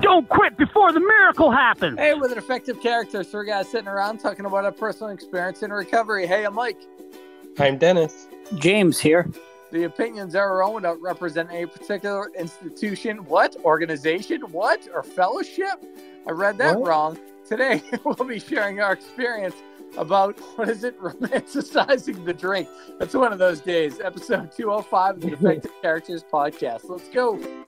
Don't quit before the miracle happens. Hey, with an effective character, three guys sitting around talking about a personal experience in recovery. Hey, I'm Mike. I'm Dennis. James here. The opinions are our own don't represent a particular institution, what, organization, what, or fellowship. I read that what? wrong. Today, we'll be sharing our experience about what is it, romanticizing the drink. That's one of those days. Episode 205 of the Defective Characters podcast. Let's go.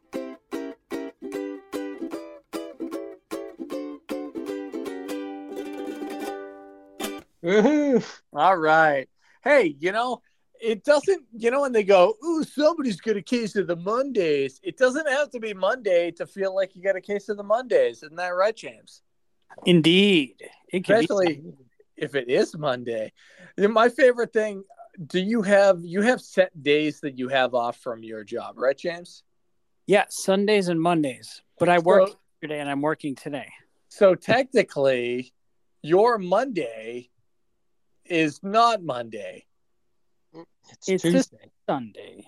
Mm-hmm. All right. Hey, you know, it doesn't, you know, when they go, ooh, somebody's got a case of the Mondays, it doesn't have to be Monday to feel like you got a case of the Mondays. Isn't that right, James? Indeed. Especially be- if it is Monday. My favorite thing, do you have, you have set days that you have off from your job, right, James? Yeah, Sundays and Mondays. But I worked so, yesterday and I'm working today. So technically, your Monday is not Monday. It's, it's Tuesday. Sunday.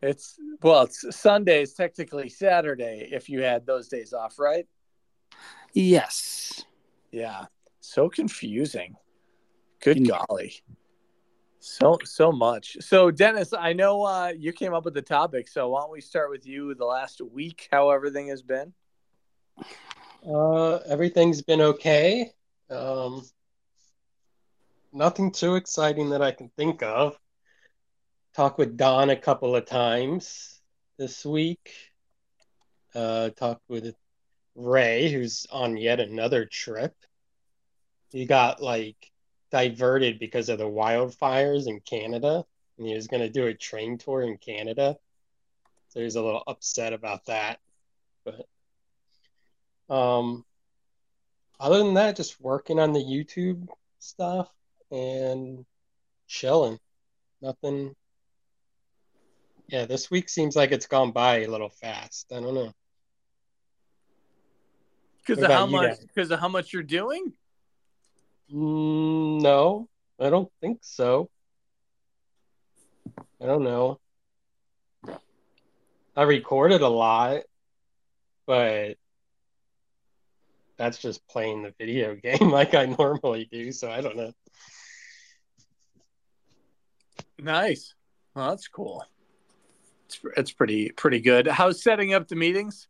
It's well, it's Sunday is technically Saturday if you had those days off, right? Yes. Yeah. So confusing. Good In- golly. So so much. So Dennis, I know uh, you came up with the topic, so why don't we start with you the last week, how everything has been? Uh everything's been okay. Um nothing too exciting that I can think of. Talked with Don a couple of times this week. Uh, talked with Ray, who's on yet another trip. He got like diverted because of the wildfires in Canada, and he was going to do a train tour in Canada. So he's a little upset about that. But um, other than that, just working on the YouTube stuff and chilling. Nothing. Yeah, this week seems like it's gone by a little fast. I don't know. Because of how much? Because of how much you're doing? Mm, no, I don't think so. I don't know. I recorded a lot, but that's just playing the video game like I normally do. So I don't know. Nice. Well, that's cool. It's it's pretty pretty good. How's setting up the meetings?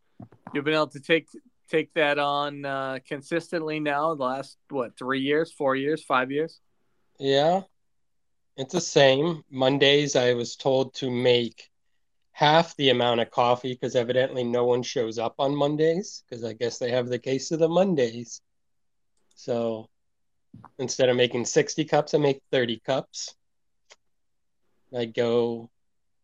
You've been able to take take that on uh, consistently now. The last what three years, four years, five years? Yeah, it's the same. Mondays, I was told to make half the amount of coffee because evidently no one shows up on Mondays because I guess they have the case of the Mondays. So instead of making 60 cups, I make 30 cups. I go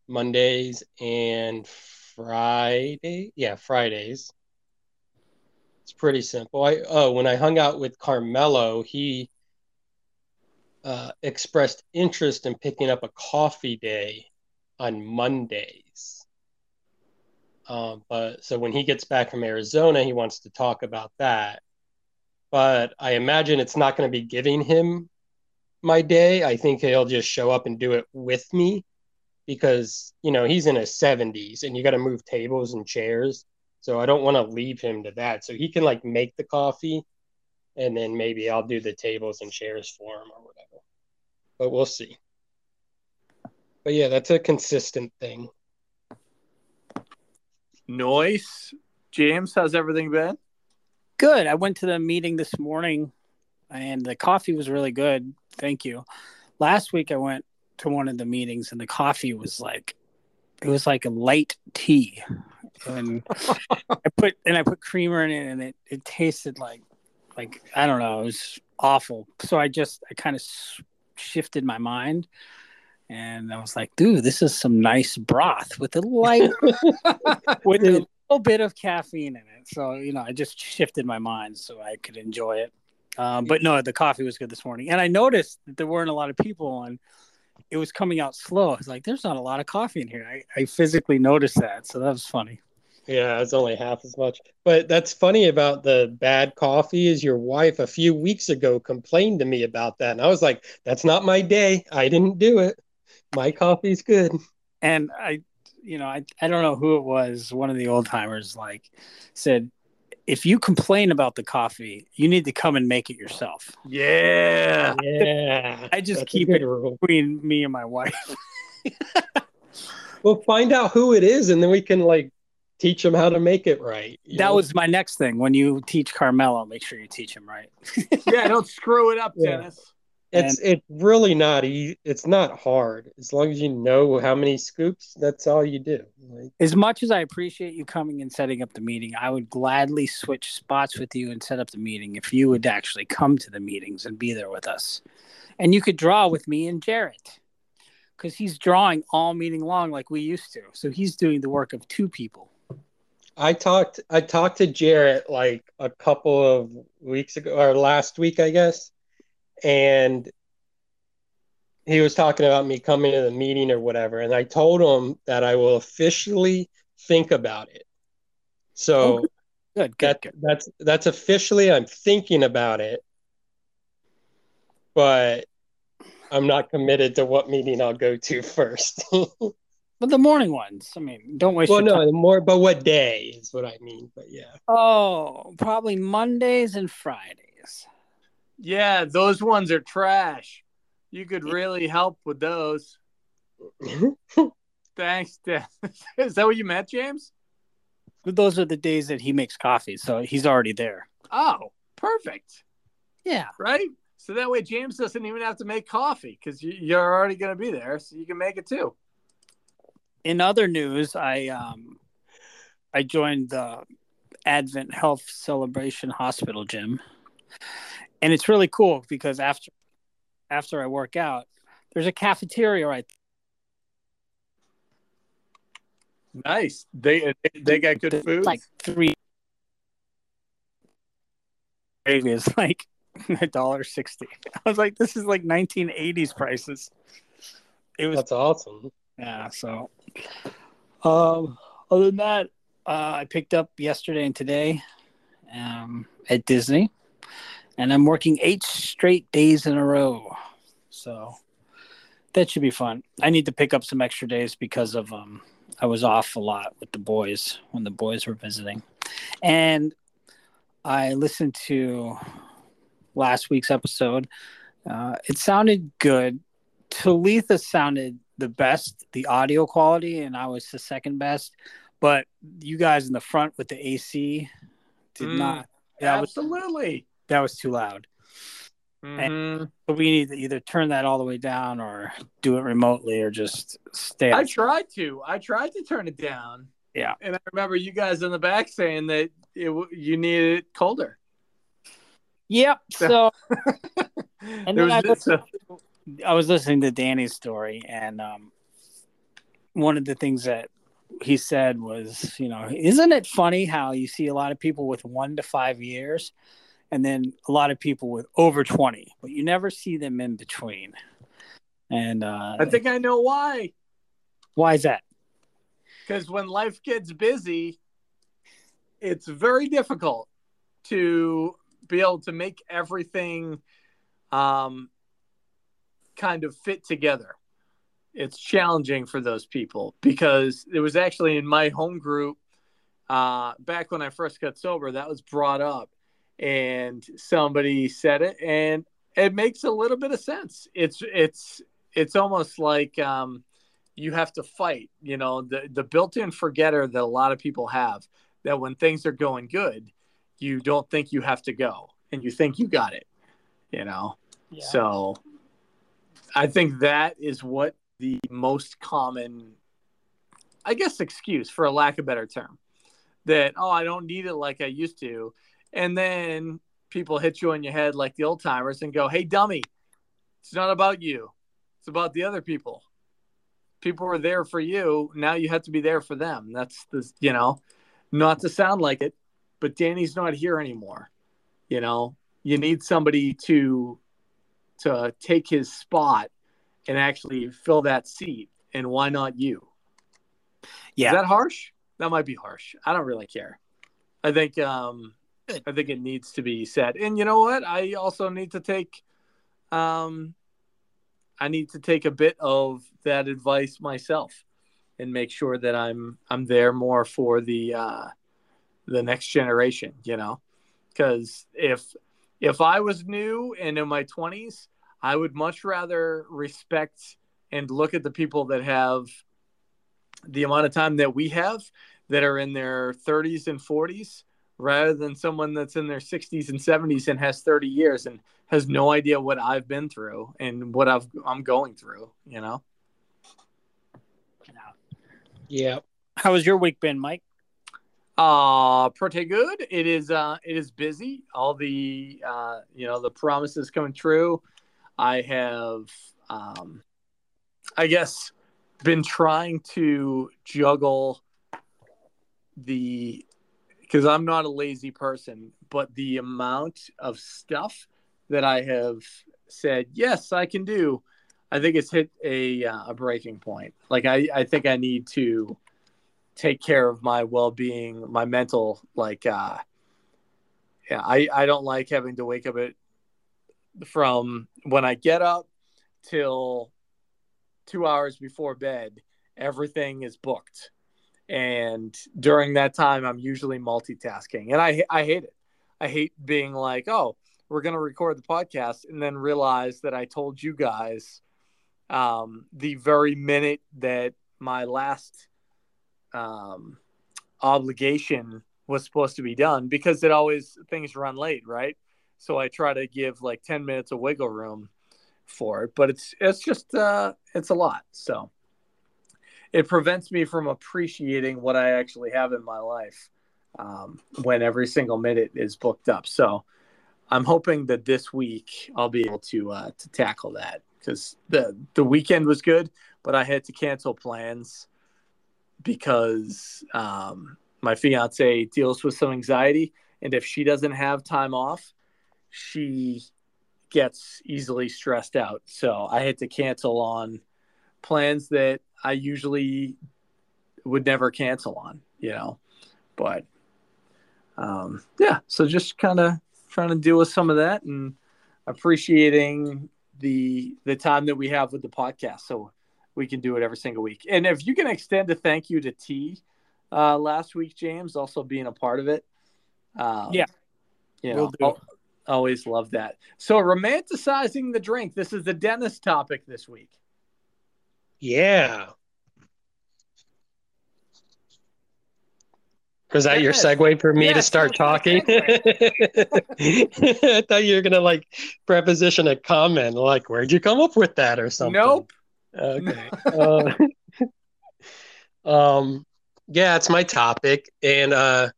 Mondays and Friday. Yeah, Fridays. It's pretty simple. I oh, when I hung out with Carmelo, he uh, expressed interest in picking up a coffee day on Mondays. Um, but so when he gets back from Arizona, he wants to talk about that. But I imagine it's not going to be giving him my day. I think he'll just show up and do it with me because, you know, he's in his 70s and you got to move tables and chairs. So I don't want to leave him to that. So he can like make the coffee and then maybe I'll do the tables and chairs for him or whatever. But we'll see. But yeah, that's a consistent thing. Noise. James, how's everything been? Good. I went to the meeting this morning and the coffee was really good. Thank you. Last week I went to one of the meetings and the coffee was like it was like a light tea. And I put and I put creamer in it and it, it tasted like like I don't know, it was awful. So I just I kind of shifted my mind and I was like, dude, this is some nice broth with a light with a little bit of caffeine in it, so you know, I just shifted my mind so I could enjoy it. Um, but no, the coffee was good this morning, and I noticed that there weren't a lot of people and It was coming out slow. I was like, "There's not a lot of coffee in here." I, I physically noticed that, so that was funny. Yeah, it's only half as much. But that's funny about the bad coffee is your wife a few weeks ago complained to me about that. And I was like, that's not my day. I didn't do it. My coffee's good. And I, you know, I, I don't know who it was. One of the old timers like said, if you complain about the coffee, you need to come and make it yourself. Yeah. Yeah. I just That's keep it rule. between me and my wife. We'll find out who it is and then we can like teach them how to make it right. That know? was my next thing. When you teach Carmelo, make sure you teach him right. yeah, don't screw it up, Yeah. Dennis. It's it's really not e- it's not hard. As long as you know how many scoops, that's all you do. Like, As much as I appreciate you coming and setting up the meeting, I would gladly switch spots with you and set up the meeting if you would actually come to the meetings and be there with us. And you could draw with me and Jarrett because he's drawing all meeting long like we used to. So he's doing the work of two people. I talked I talked to Jarrett like a couple of weeks ago or last week, I guess. And he was talking about me coming to the meeting or whatever, and I told him that I will officially think about it. So oh, Good, good, that good. that's that's officially I'm thinking about it, but I'm not committed to what meeting I'll go to first. But the morning ones, I mean, don't waste your no, time. the more, but what day is what I mean. But yeah, Oh, probably Mondays and Fridays. Yeah, those ones are trash. You could really help with those. Thanks, Dennis. Is that what you meant, James? Those are the days that he makes coffee, so he's already there. Oh, perfect. Yeah. Right? So that way James doesn't even have to make coffee because you, you're already going to be there, so you can make it too. in other news, I um I joined the Advent Health Celebration Hospital gym. And it's really cool because after after I work out, there's a cafeteria right There. Nice. They they got good there. food. Like three gravy is like a dollar sixty. I was like, this is like nineteen eighties prices. It was that's awesome. Yeah. So, um, other than that, uh, I picked up yesterday and today, um, at Disney, and I'm working eight straight days in a row. So that should be fun. I need to pick up some extra days because of um, I was off a lot with the boys when the boys were visiting, and I listened to last week's episode. Uh, it sounded good. Talitha sounded the best, the audio quality, and I was the second best. But you guys in the front with the AC did Mm, not. That was Absolutely. That was too loud. Mhm. But we need to either turn that all the way down or do it remotely or just stay. I tried to. I tried to turn it down. Yeah. And I remember you guys in the back saying that it, you needed it colder. Yep. So and then I, was listened to- I was listening to Danny's story, and um, one of the things that he said was, you know, isn't it funny how you see a lot of people with one to five years, and then a lot of people with over twenty, but you never see them in between. And uh, I think I know why. why is that? Because when life gets busy, it's very difficult to be able to make everything um, kind of fit together. It's challenging for those people because it was actually in my home group uh, back when I first got sober that was brought up, and somebody said it, and it makes a little bit of sense. It's it's it's almost like um, you have to fight. You know, the the built-in forgetter that a lot of people have that when things are going good, you don't think you have to go, and you think you got it. You know, so I think that is what the most common, I guess, excuse for a lack of better term, that oh I don't need it like I used to, and then people hit you on your head like the old timers and go, hey dummy, it's not about you, it's about the other people people were there for you now you have to be there for them that's the you know not to sound like it, but Danny's not here anymore. You know, you need somebody to to take his spot and actually fill that seat. And why not you? Yeah. Is that harsh? That might be harsh. I don't really care. I think um I think it needs to be said. And you know what? I also need to take um I need to take a bit of that advice myself and make sure that I'm I'm there more for the uh the next generation, you know. Cuz if if I was new and in my 20s, I would much rather respect and look at the people that have the amount of time that we have that are in their 30s and 40s rather than someone that's in their 60s and 70s and has 30 years and has no idea what I've been through and what I've, I'm going through, you know? Yeah. How has your week been, Mike? Uh pretty good. It is uh it is busy. All the uh you know the promises coming true. I have um I guess been trying to juggle the because I'm not a lazy person, but the amount of stuff that I have said yes I can do, I think it's hit a uh, a breaking point. Like I I think I need to take care of my well-being, my mental like uh yeah, I I don't like having to wake up at from when I get up till 2 hours before bed, everything is booked. And during that time I'm usually multitasking and I I hate it. I hate being like, "Oh, we're going to record the podcast and then realize that I told you guys um the very minute that my last um, obligation was supposed to be done because it always things run late, right? So I try to give like 10 minutes of wiggle room for it, but it's it's just uh it's a lot. So it prevents me from appreciating what I actually have in my life um, when every single minute is booked up. So I'm hoping that this week I'll be able to uh, to tackle that because the the weekend was good, but I had to cancel plans because um, my fiance deals with some anxiety, and if she doesn't have time off, she gets easily stressed out. So I had to cancel on plans that I usually would never cancel on, you know. But um, yeah, so just kind of trying to deal with some of that and appreciating the the time that we have with the podcast. So we can do it every single week. And if you can extend a thank you to T uh, last week, James, also being a part of it. Um, yeah. You know, we'll always love that. So romanticizing the drink. This is the dentist topic this week. Yeah. Was that your segue for me yes, to start talking? I thought you were gonna like preposition a comment like, "Where'd you come up with that?" or something. Nope. Okay. uh, um, yeah, it's my topic, and uh,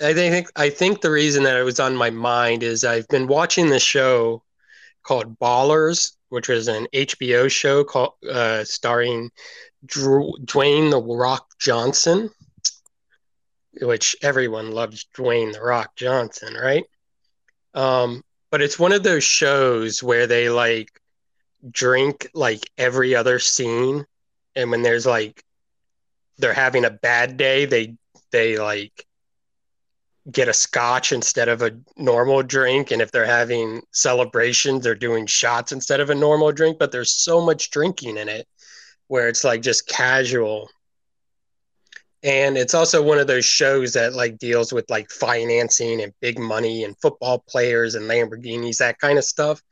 I think I think the reason that it was on my mind is I've been watching this show called Ballers, which was an HBO show called uh, starring Drew, Dwayne the Rock Johnson, which everyone loves Dwayne the Rock Johnson, right? Um, but it's one of those shows where they like drink like every other scene and when there's like they're having a bad day they they like get a scotch instead of a normal drink and if they're having celebrations they're doing shots instead of a normal drink but there's so much drinking in it where it's like just casual and it's also one of those shows that like deals with like financing and big money and football players and lamborghinis that kind of stuff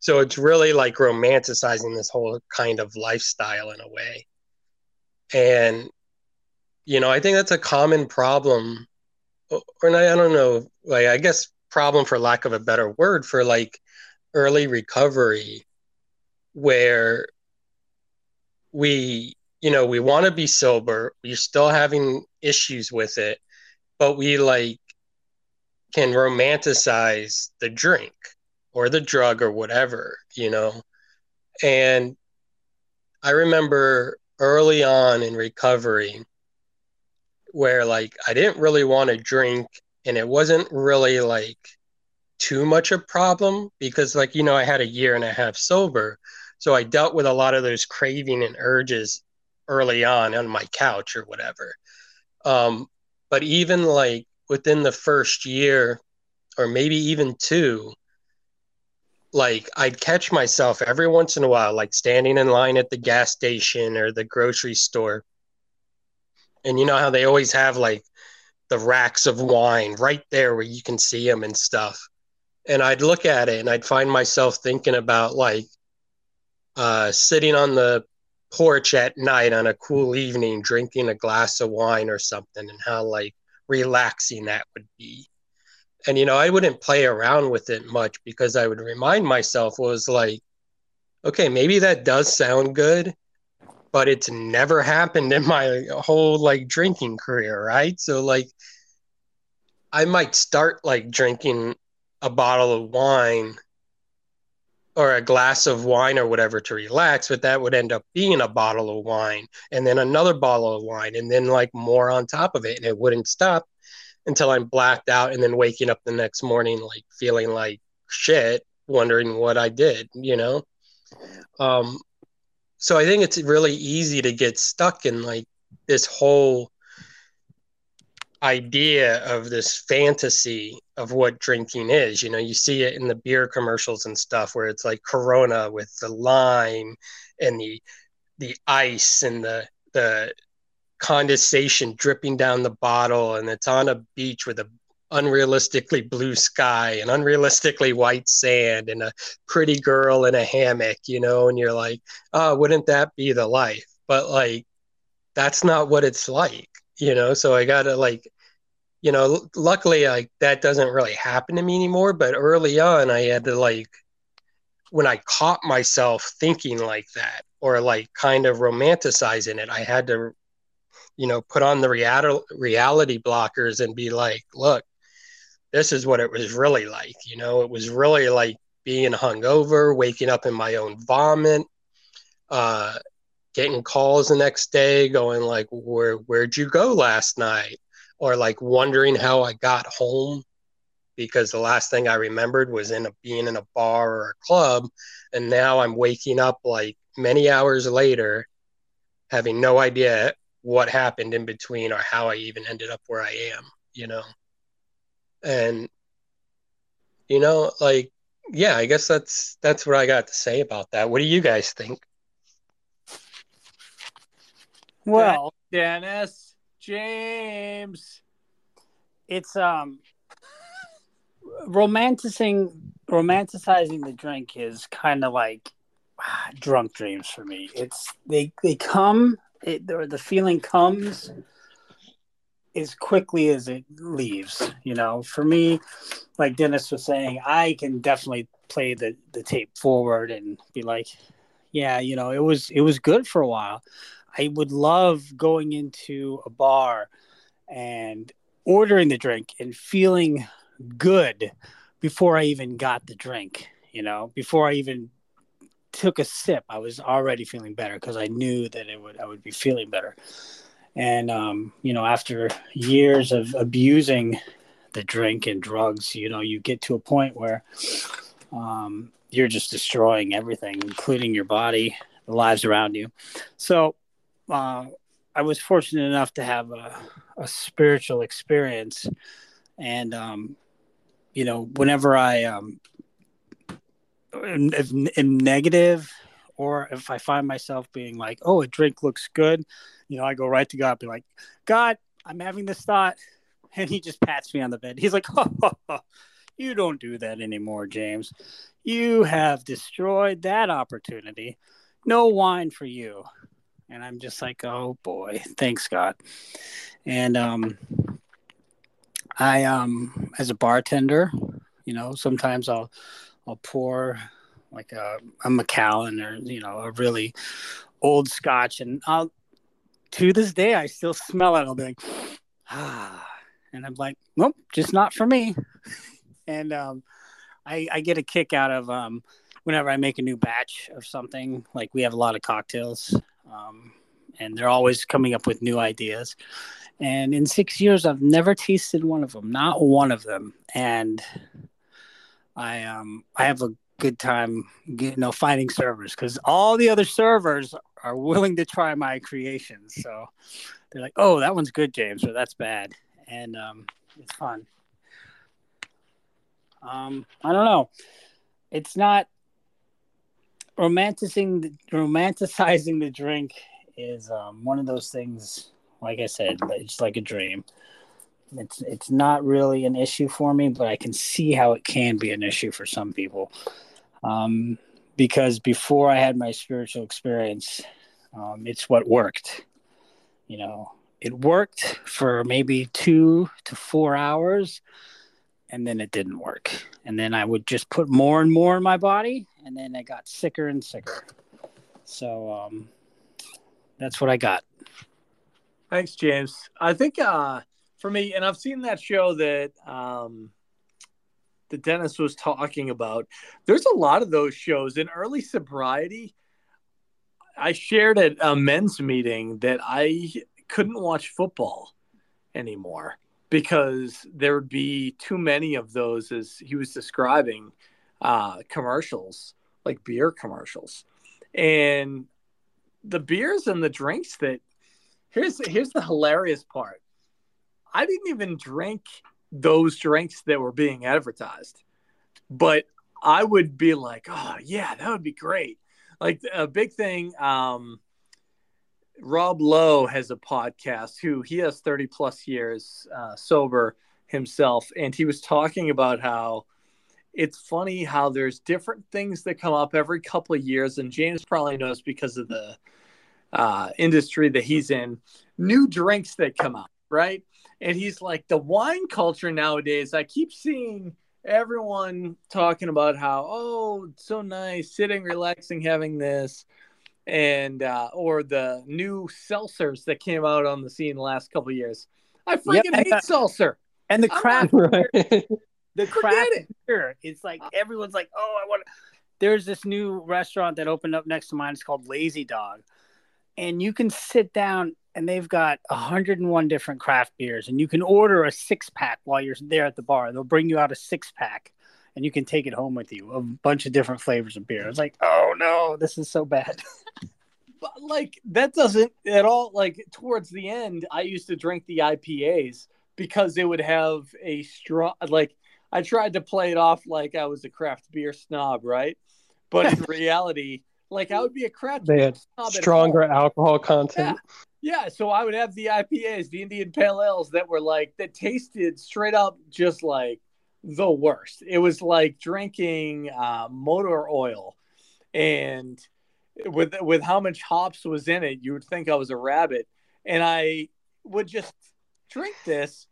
so it's really like romanticizing this whole kind of lifestyle in a way. And, you know, I think that's a common problem, or I don't know, like, I guess problem for lack of a better word for like early recovery, where we, you know, we want to be sober, we're still having issues with it, but we like can romanticize the drink or the drug or whatever, you know. And I remember early on in recovery, where like I didn't really want to drink and it wasn't really like too much a problem because like you know I had a year and a half sober so I dealt with a lot of those craving and urges early on on my couch or whatever. Um, but even like within the first year or maybe even two like I'd catch myself every once in a while like standing in line at the gas station or the grocery store and you know how they always have like the racks of wine right there where you can see them and stuff and I'd look at it and I'd find myself thinking about like uh, sitting on the porch at night on a cool evening, drinking a glass of wine or something, and how like relaxing that would be. And you know, I wouldn't play around with it much because I would remind myself was like, okay, maybe that does sound good, but it's never happened in my whole like drinking career, right? So like I might start like drinking a bottle of wine or a glass of wine or whatever to relax, but that would end up being a bottle of wine and then another bottle of wine and then like more on top of it. And it wouldn't stop until I'm blacked out and then waking up the next morning like feeling like shit, wondering what I did, you know? Um, so I think it's really easy to get stuck in like this whole idea of this fantasy of what drinking is. You know, you see it in the beer commercials and stuff where it's like Corona with the lime and the the ice and the the condensation dripping down the bottle and it's on a beach with a unrealistically blue sky and unrealistically white sand and a pretty girl in a hammock, you know, and you're like, oh, wouldn't that be the life? But like that's not what it's like you know so i gotta like you know luckily like that doesn't really happen to me anymore but early on i had to like when i caught myself thinking like that or like kind of romanticizing it i had to you know put on the reality reality blockers and be like look this is what it was really like you know? It was really like being hungover waking up in my own vomit uh getting calls the next day going like where where'd you go last night? Or like wondering how i got home because the last thing i remembered was in a being in a bar or a club. And now i'm waking up like many hours later having no idea what happened in between or how i even ended up where i am you know and you know like yeah i guess that's that's what i got to say about that what do you guys think Well, Dennis, James, it's um romanticizing romanticizing the drink is kind of like ah, drunk dreams for me. It's they they come it, the feeling comes as quickly as it leaves. You know, for me, like Dennis was saying, I can definitely play the the tape forward and be like, yeah, you know, it was it was good for a while. I would love going into a bar and ordering the drink and feeling good before I even got the drink. You know, before I even took a sip, I was already feeling better because I knew that it would I would be feeling better. And um, you know, after years of abusing the drink and drugs, you know, you get to a point where um, you're just destroying everything, including your body, the lives around you. So uh, I was fortunate enough to have a, a spiritual experience, and um, you know, whenever I um, am, am negative, or if I find myself being like, "Oh, a drink looks good," you know, I go right to God, be like, "God, I'm having this thought," and He just pats me on the bed. He's like, "Oh, you don't do that anymore, James. You have destroyed that opportunity. No wine for you." and I'm just like, oh boy, thanks God. And um, I um, as a bartender, you know, sometimes I'll I'll pour like a, a Macallan or you know a really old Scotch, and I'll to this day I still smell it. I'll be like, ah, and I'm like, nope, just not for me. and um, I I get a kick out of um whenever I make a new batch of something. Like we have a lot of cocktails um, and they're always coming up with new ideas. And in six years, I've never tasted one of them, not one of them. And I um I have a good time, you know, finding servers because all the other servers are willing to try my creations. So they're like, "Oh, that one's good, James," or "That's bad," and um, it's fun. Um, I don't know. It's not romanticizing the, romanticizing the drink is um, one of those things. Like I said, it's like a dream. It's it's not really an issue for me, but I can see how it can be an issue for some people. Um, because before I had my spiritual experience, um, it's what worked. You know, it worked for maybe two to four hours, and then it didn't work. And then I would just put more and more in my body, and then I got sicker and sicker. So um, that's what I got. Thanks, James. I think uh, for me, and I've seen that show that um, that Dennis was talking about. There's a lot of those shows in early sobriety. I shared at a men's meeting that I couldn't watch football anymore because there would be too many of those, as he was describing, uh, commercials like beer commercials, and the beers and the drinks that. Here's here's the hilarious part. I didn't even drink those drinks that were being advertised, but I would be like, oh yeah, that would be great. Like a big thing. Um, Rob Lowe has a podcast who he has 30 plus years uh, sober himself. And he was talking about how it's funny how there's different things that come up every couple of years. And James probably knows because of the uh, industry that he's in, new drinks that come out, right? And he's like, the wine culture nowadays, I keep seeing everyone talking about how, oh, it's so nice, sitting, relaxing, having this and uh, or the new seltzers that came out on the scene the last couple years. I freaking yep, hate seltzer. And the craft beer, the craft beer. It's like everyone's like, oh, I want. There's this new restaurant that opened up next to mine. It's called Lazy Dog, and you can sit down and they've got 101 different craft beers, and you can order a six pack while you're there at the bar. They'll bring you out a six pack and you can take it home with you. A bunch of different flavors of beer. It's like, oh no, this is so bad. but like that doesn't at all. Like towards the end, I used to drink the IPAs because they would have a strong. Like I tried to play it off like I was a craft beer snob, right? But in reality, like I would be a craft they beer snob. Stronger alcohol content. Yeah. Yeah, so I would have the IPAs, the Indian Pale Ales that were like that tasted straight up just like the worst. It was like drinking uh, motor oil, and with with how much hops was in it, you would think I was a rabbit. And I would just drink this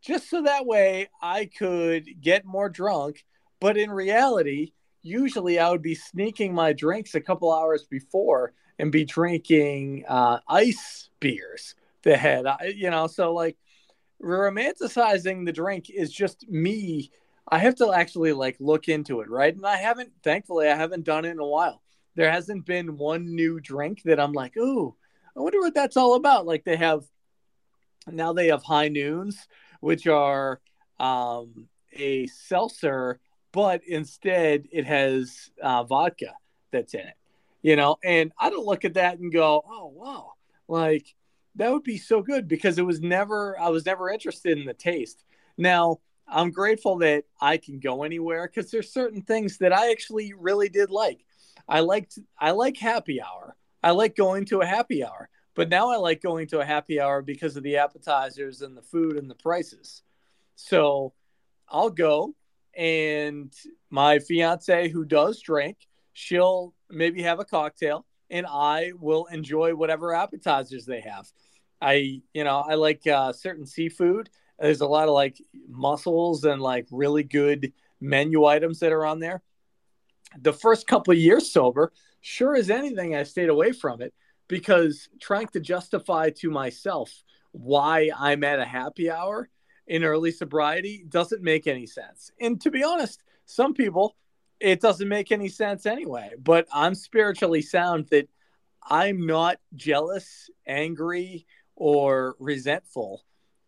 just so that way I could get more drunk. But in reality, usually I would be sneaking my drinks a couple hours before and be drinking uh, ice beers that had, you know, so like romanticizing the drink is just me. I have to actually like look into it, right? And I haven't, thankfully, I haven't done it in a while. There hasn't been one new drink that I'm like, ooh, I wonder what that's all about. Like they have now they have high noons, which are um, a seltzer, but instead it has uh, vodka that's in it. You know, and I don't look at that and go, oh wow, like that would be so good because it was never I was never interested in the taste. Now I'm grateful that I can go anywhere because there's certain things that I actually really did like. I liked I like happy hour. I like going to a happy hour, but now I like going to a happy hour because of the appetizers and the food and the prices. So I'll go and my fiance who does drink, she'll maybe have a cocktail and I will enjoy whatever appetizers they have. I, you know, I like uh, certain seafood. There's a lot of like mussels and like really good menu items that are on there. The first couple of years sober, sure as anything, I stayed away from it because trying to justify to myself why I'm at a happy hour in early sobriety doesn't make any sense. And to be honest, some people, it doesn't make any sense anyway. But I'm spiritually sound that I'm not jealous, angry, or resentful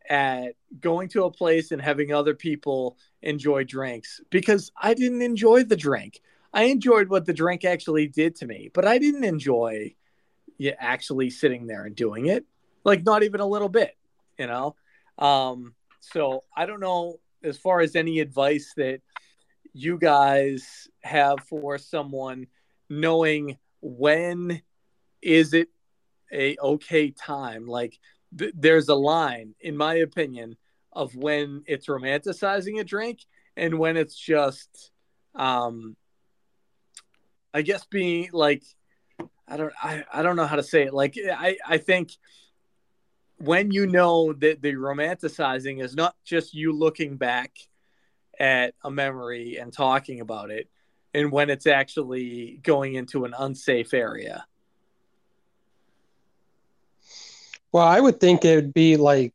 at going to a place and having other people enjoy drinks because I didn't enjoy the drink. I enjoyed what the drink actually did to me, but I didn't enjoy yeah, actually sitting there and doing it. Like not even a little bit, you know? Um, so I don't know as far as any advice that you guys have for someone knowing when is it a okay time? Like th- there's a line in my opinion of when it's romanticizing a drink and when it's just um i guess being like i don't i, I don't know how to say it. Like i i think when you know that the romanticizing is not just you looking back at a memory and talking about it and when it's actually going into an unsafe area. Well i would think it would be like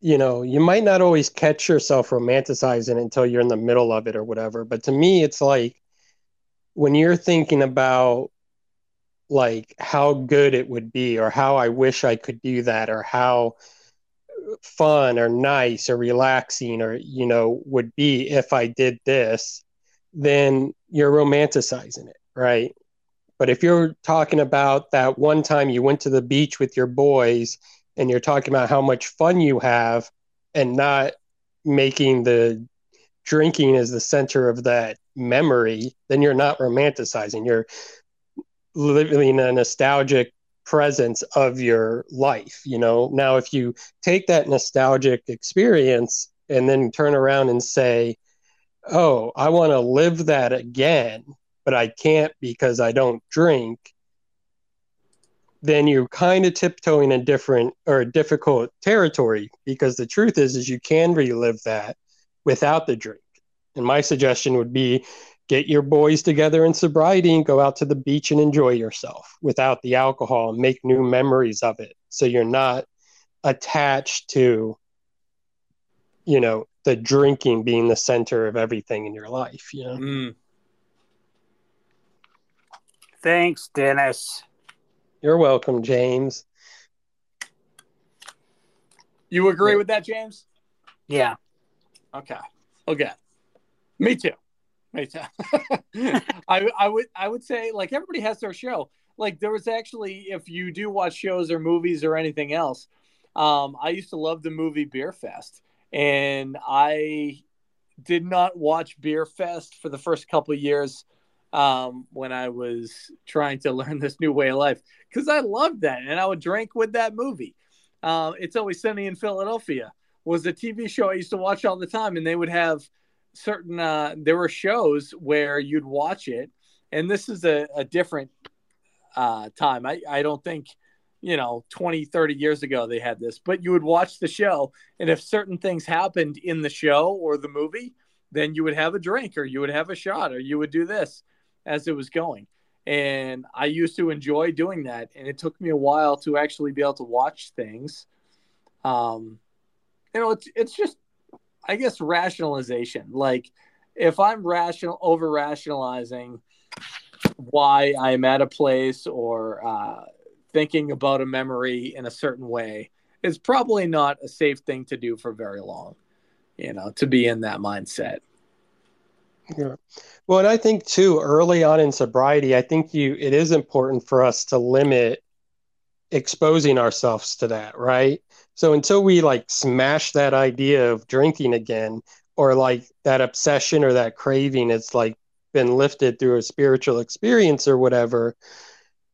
you know you might not always catch yourself romanticizing until you're in the middle of it or whatever but to me it's like when you're thinking about like how good it would be or how I wish I could do that or how fun or nice or relaxing or you know would be if I did this then you're romanticizing it right? But if you're talking about that one time you went to the beach with your boys and you're talking about how much fun you have and not making the drinking as the center of that memory then you're not romanticizing. You're living a nostalgic presence of your life you know? Now if you take that nostalgic experience and then turn around and say oh i want to live that again but i can't because i don't drink then you're kind of tiptoeing a different or difficult territory because the truth is is you can relive that without the drink. And my suggestion would be get your boys together in sobriety and go out to the beach and enjoy yourself without the alcohol and make new memories of it. So you're not attached to you know the drinking being the center of everything in your life you know? Mm. thanks dennis. You're welcome james. You agree with that james? Yeah. Okay. Okay. Me too I I would I would say like everybody has their show. Like there was actually if you do watch shows or movies or anything else, um, I used to love the movie Beer Fest, and I did not watch Beer Fest for the first couple of years um, when I was trying to learn this new way of life because I loved that and I would drink with that movie. Uh, it's always sunny in Philadelphia was a TV show I used to watch all the time, and they would have certain uh, there were shows where you'd watch it, and this is a, a different uh, time. I, I don't think you know 20 30 years ago they had this but you would watch the show and if certain things happened in the show or the movie then you would have a drink or you would have a shot or you would do this as it was going and i used to enjoy doing that and it took me a while to actually be able to watch things um you know it's it's just I guess rationalization. Like if I'm rational over rationalizing why I'm at a place or uh, thinking about a memory in a certain way, it's probably not a safe thing to do for very long. You know, to be in that mindset. Yeah. Well, and I think too, early on in sobriety, I think you it is important for us to limit exposing ourselves to that, right? So until we like smash that idea of drinking again, or like that obsession or that craving, it's like been lifted through a spiritual experience or whatever,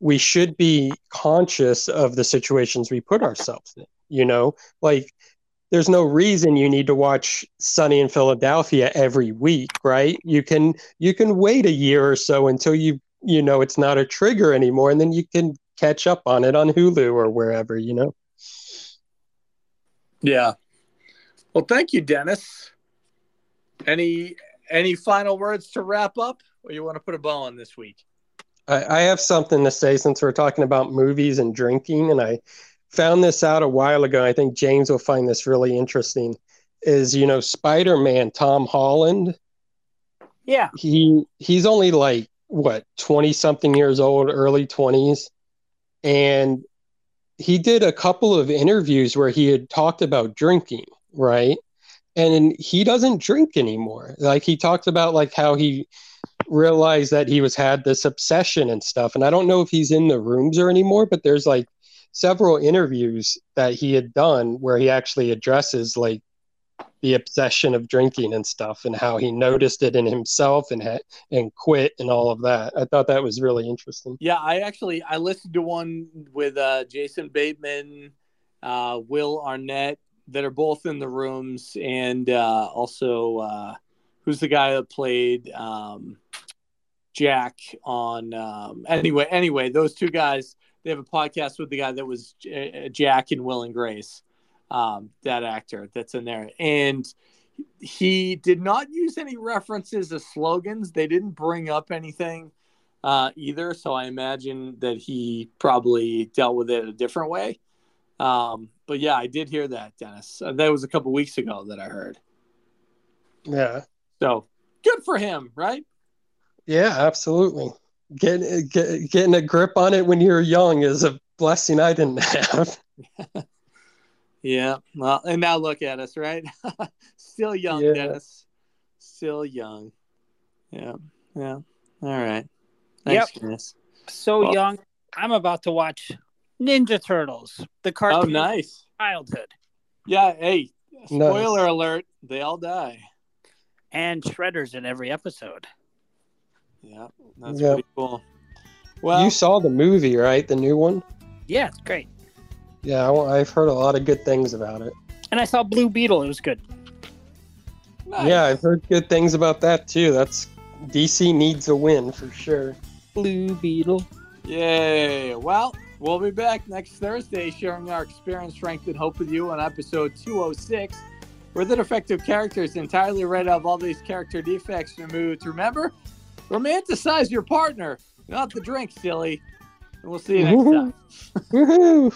we should be conscious of the situations we put ourselves in. You know, like there's no reason you need to watch Sunny in Philadelphia every week, right? You can you can wait a year or so until you you know it's not a trigger anymore, and then you can catch up on it on Hulu or wherever, you know. Yeah. Well, thank you, Dennis. Any any final words to wrap up, or you want to put a bow on this week? I, I have something to say since we're talking about movies and drinking, and I found this out a while ago. I think James will find this really interesting. Is you know Spider Man Tom Holland? Yeah. He he's only like what twenty something years old, early twenties, and he did a couple of interviews where he had talked about drinking, right? And he doesn't drink anymore. Like he talked about like how he realized that he was had this obsession and stuff. And I don't know if he's in the rooms or anymore, but there's like several interviews that he had done where he actually addresses like the obsession of drinking and stuff and how he noticed it in himself and ha- and quit and all of that. I thought that was really interesting. Yeah, I actually I listened to one with uh, Jason Bateman, uh, Will Arnett that are both in the rooms, and uh, also uh, who's the guy that played um, Jack on. Um, anyway, anyway, those two guys they have a podcast with the guy that was Jack and Will and Grace um, that actor that's in there. And he did not use any references of slogans. They didn't bring up anything uh, either. So I imagine that he probably dealt with it a different way. Um, but yeah, I did hear that, Dennis. Uh, that was a couple weeks ago that I heard. Yeah. So good for him, right? Yeah, absolutely. Get, get, getting a grip on it when you're young is a blessing I didn't have. Yeah. Well, and now look at us, right? Still young, yeah. Dennis. Still young. Yeah. Yeah. All right. Thanks, yep. Dennis. So well, young. I'm about to watch Ninja Turtles, the oh, cartoon. Oh, nice. Childhood. Yeah. Hey, spoiler nice. alert. They all die. And Shredder's in every episode. Yeah. That's yep. pretty cool. Well, you saw the movie, right? The new one? Yeah, it's great. Yeah, I've heard a lot of good things about it. And I saw Blue Beetle. It was good. Nice. Yeah, I've heard good things about that too. That's DC needs a win for sure. Blue Beetle. Yay. Well, we'll be back next Thursday sharing our experience, strength, and hope with you on episode 206. Where the defective characters entirely rid of all these character defects and moods. Remember, romanticize your partner, not the drink, silly. And we'll see you next time.